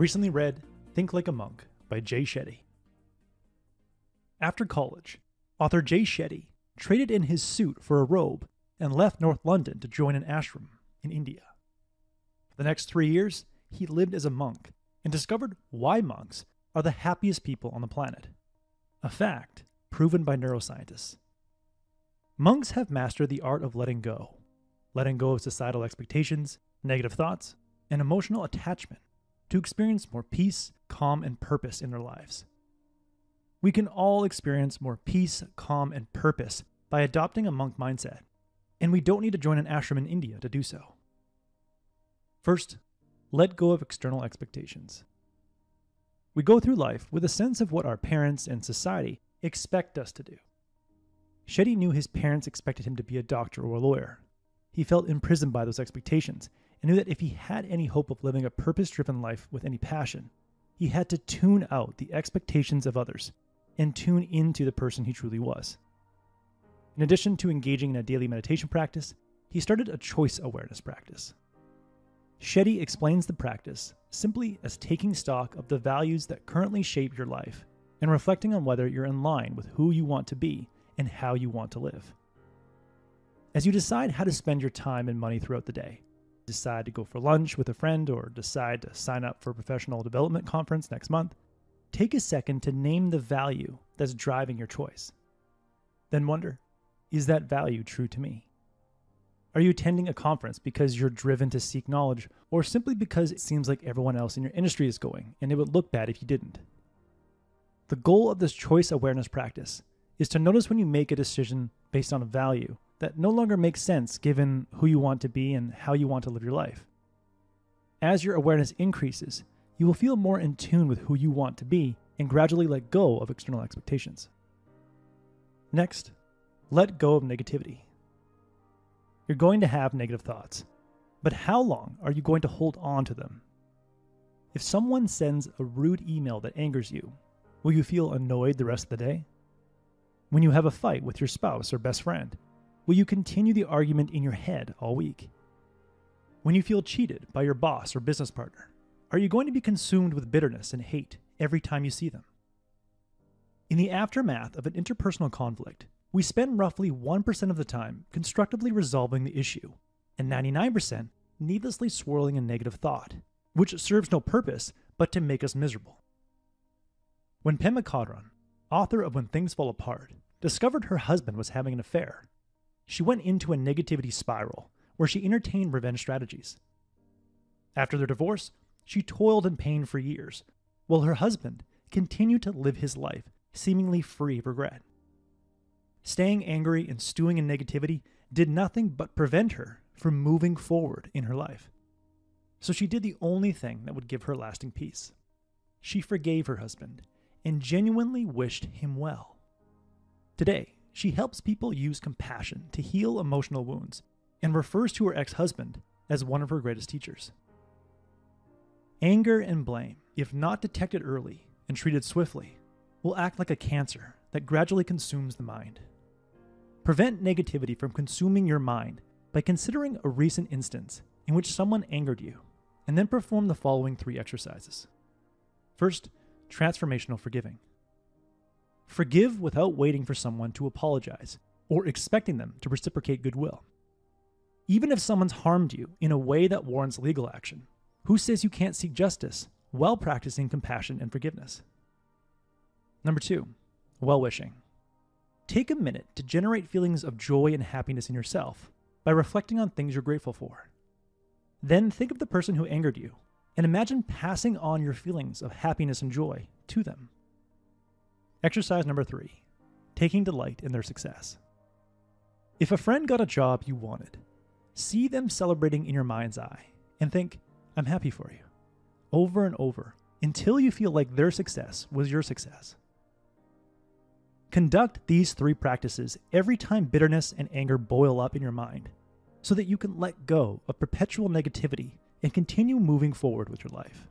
recently read Think Like a Monk by Jay Shetty. After college, author Jay Shetty traded in his suit for a robe and left North London to join an ashram in India. For the next three years, he lived as a monk and discovered why monks are the happiest people on the planet. A fact proven by neuroscientists. Monks have mastered the art of letting go, letting go of societal expectations, negative thoughts, and emotional attachment to experience more peace, calm, and purpose in their lives. We can all experience more peace, calm, and purpose by adopting a monk mindset, and we don't need to join an ashram in India to do so. First, let go of external expectations. We go through life with a sense of what our parents and society expect us to do. Shetty knew his parents expected him to be a doctor or a lawyer. He felt imprisoned by those expectations and knew that if he had any hope of living a purpose driven life with any passion, he had to tune out the expectations of others and tune into the person he truly was. In addition to engaging in a daily meditation practice, he started a choice awareness practice. Shetty explains the practice simply as taking stock of the values that currently shape your life and reflecting on whether you're in line with who you want to be and how you want to live. As you decide how to spend your time and money throughout the day, decide to go for lunch with a friend or decide to sign up for a professional development conference next month, take a second to name the value that's driving your choice. Then wonder is that value true to me? Are you attending a conference because you're driven to seek knowledge, or simply because it seems like everyone else in your industry is going and it would look bad if you didn't? The goal of this choice awareness practice is to notice when you make a decision based on a value that no longer makes sense given who you want to be and how you want to live your life. As your awareness increases, you will feel more in tune with who you want to be and gradually let go of external expectations. Next, let go of negativity. You're going to have negative thoughts, but how long are you going to hold on to them? If someone sends a rude email that angers you, will you feel annoyed the rest of the day? When you have a fight with your spouse or best friend, will you continue the argument in your head all week? When you feel cheated by your boss or business partner, are you going to be consumed with bitterness and hate every time you see them? In the aftermath of an interpersonal conflict, we spend roughly 1% of the time constructively resolving the issue, and 99% needlessly swirling a negative thought, which serves no purpose but to make us miserable. When Pema Chodron, author of When Things Fall Apart, discovered her husband was having an affair, she went into a negativity spiral where she entertained revenge strategies. After their divorce, she toiled in pain for years, while her husband continued to live his life seemingly free of regret. Staying angry and stewing in negativity did nothing but prevent her from moving forward in her life. So she did the only thing that would give her lasting peace. She forgave her husband and genuinely wished him well. Today, she helps people use compassion to heal emotional wounds and refers to her ex husband as one of her greatest teachers. Anger and blame, if not detected early and treated swiftly, will act like a cancer that gradually consumes the mind. Prevent negativity from consuming your mind by considering a recent instance in which someone angered you, and then perform the following three exercises. First, transformational forgiving. Forgive without waiting for someone to apologize or expecting them to reciprocate goodwill. Even if someone's harmed you in a way that warrants legal action, who says you can't seek justice while practicing compassion and forgiveness? Number two, well wishing. Take a minute to generate feelings of joy and happiness in yourself by reflecting on things you're grateful for. Then think of the person who angered you and imagine passing on your feelings of happiness and joy to them. Exercise number three taking delight in their success. If a friend got a job you wanted, see them celebrating in your mind's eye and think, I'm happy for you, over and over until you feel like their success was your success. Conduct these three practices every time bitterness and anger boil up in your mind so that you can let go of perpetual negativity and continue moving forward with your life.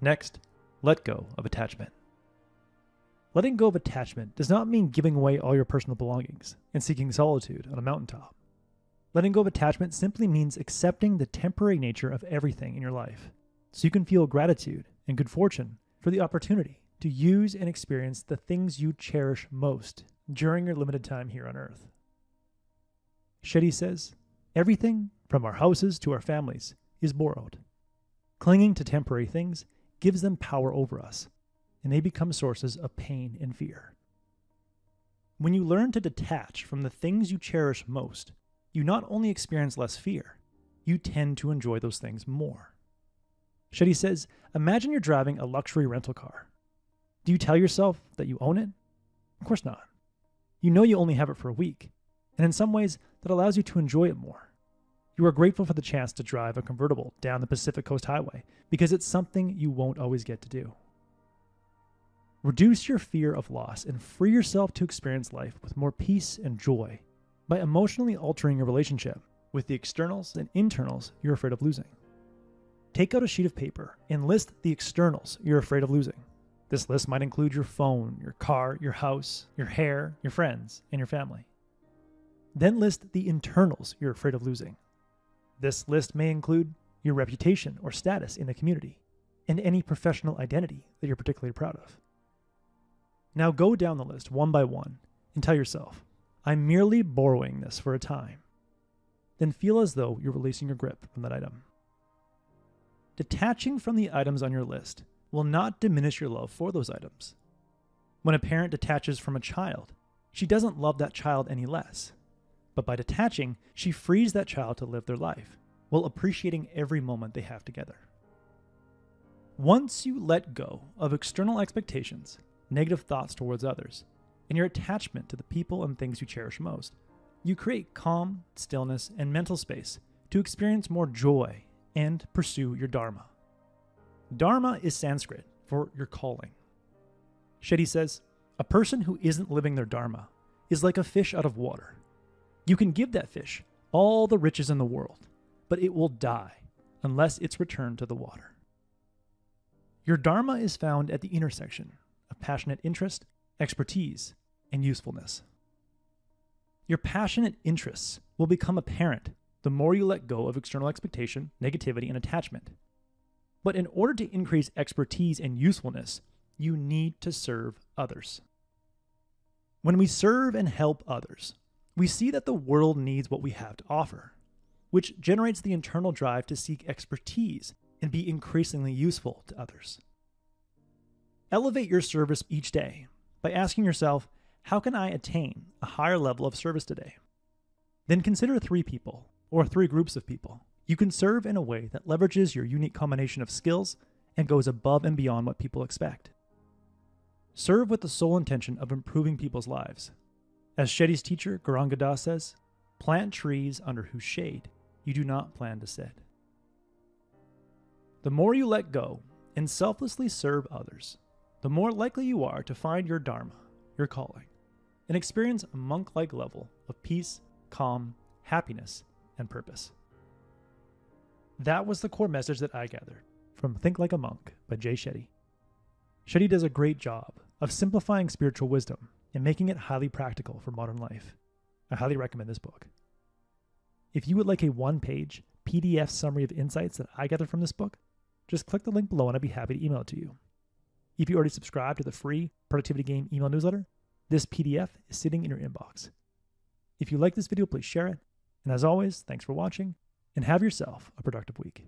Next, let go of attachment. Letting go of attachment does not mean giving away all your personal belongings and seeking solitude on a mountaintop. Letting go of attachment simply means accepting the temporary nature of everything in your life. so you can feel gratitude and good fortune for the opportunity to use and experience the things you cherish most during your limited time here on Earth. Shetty says, Everything, from our houses to our families, is borrowed. Clinging to temporary things gives them power over us, and they become sources of pain and fear. When you learn to detach from the things you cherish most, you not only experience less fear, you tend to enjoy those things more. Shetty says, Imagine you're driving a luxury rental car. Do you tell yourself that you own it? Of course not. You know you only have it for a week, and in some ways, that allows you to enjoy it more. You are grateful for the chance to drive a convertible down the Pacific Coast Highway because it's something you won't always get to do. Reduce your fear of loss and free yourself to experience life with more peace and joy by emotionally altering your relationship with the externals and internals you're afraid of losing. Take out a sheet of paper and list the externals you're afraid of losing. This list might include your phone, your car, your house, your hair, your friends, and your family. Then list the internals you're afraid of losing. This list may include your reputation or status in the community and any professional identity that you're particularly proud of. Now go down the list one by one and tell yourself, I'm merely borrowing this for a time. Then feel as though you're releasing your grip from that item. Detaching from the items on your list will not diminish your love for those items. When a parent detaches from a child, she doesn't love that child any less. But by detaching, she frees that child to live their life while appreciating every moment they have together. Once you let go of external expectations, negative thoughts towards others, and your attachment to the people and things you cherish most, you create calm, stillness, and mental space to experience more joy and pursue your Dharma. Dharma is Sanskrit for your calling. Shetty says, a person who isn't living their Dharma is like a fish out of water. You can give that fish all the riches in the world, but it will die unless it's returned to the water. Your Dharma is found at the intersection passionate interest, expertise, and usefulness. Your passionate interests will become apparent the more you let go of external expectation, negativity, and attachment. But in order to increase expertise and usefulness, you need to serve others. When we serve and help others, we see that the world needs what we have to offer, which generates the internal drive to seek expertise and be increasingly useful to others. Elevate your service each day by asking yourself, how can I attain a higher level of service today? Then consider three people, or three groups of people, you can serve in a way that leverages your unique combination of skills and goes above and beyond what people expect. Serve with the sole intention of improving people's lives. As Shetty's teacher, Gauranga Das says, plant trees under whose shade you do not plan to sit. The more you let go and selflessly serve others, the more likely you are to find your Dharma, your calling, and experience a monk like level of peace, calm, happiness, and purpose. That was the core message that I gathered from Think Like a Monk by Jay Shetty. Shetty does a great job of simplifying spiritual wisdom and making it highly practical for modern life. I highly recommend this book. If you would like a one page PDF summary of insights that I gathered from this book, just click the link below and I'd be happy to email it to you. If you already subscribe to the free Productivity Game email newsletter, this PDF is sitting in your inbox. If you like this video, please share it. And as always, thanks for watching and have yourself a productive week.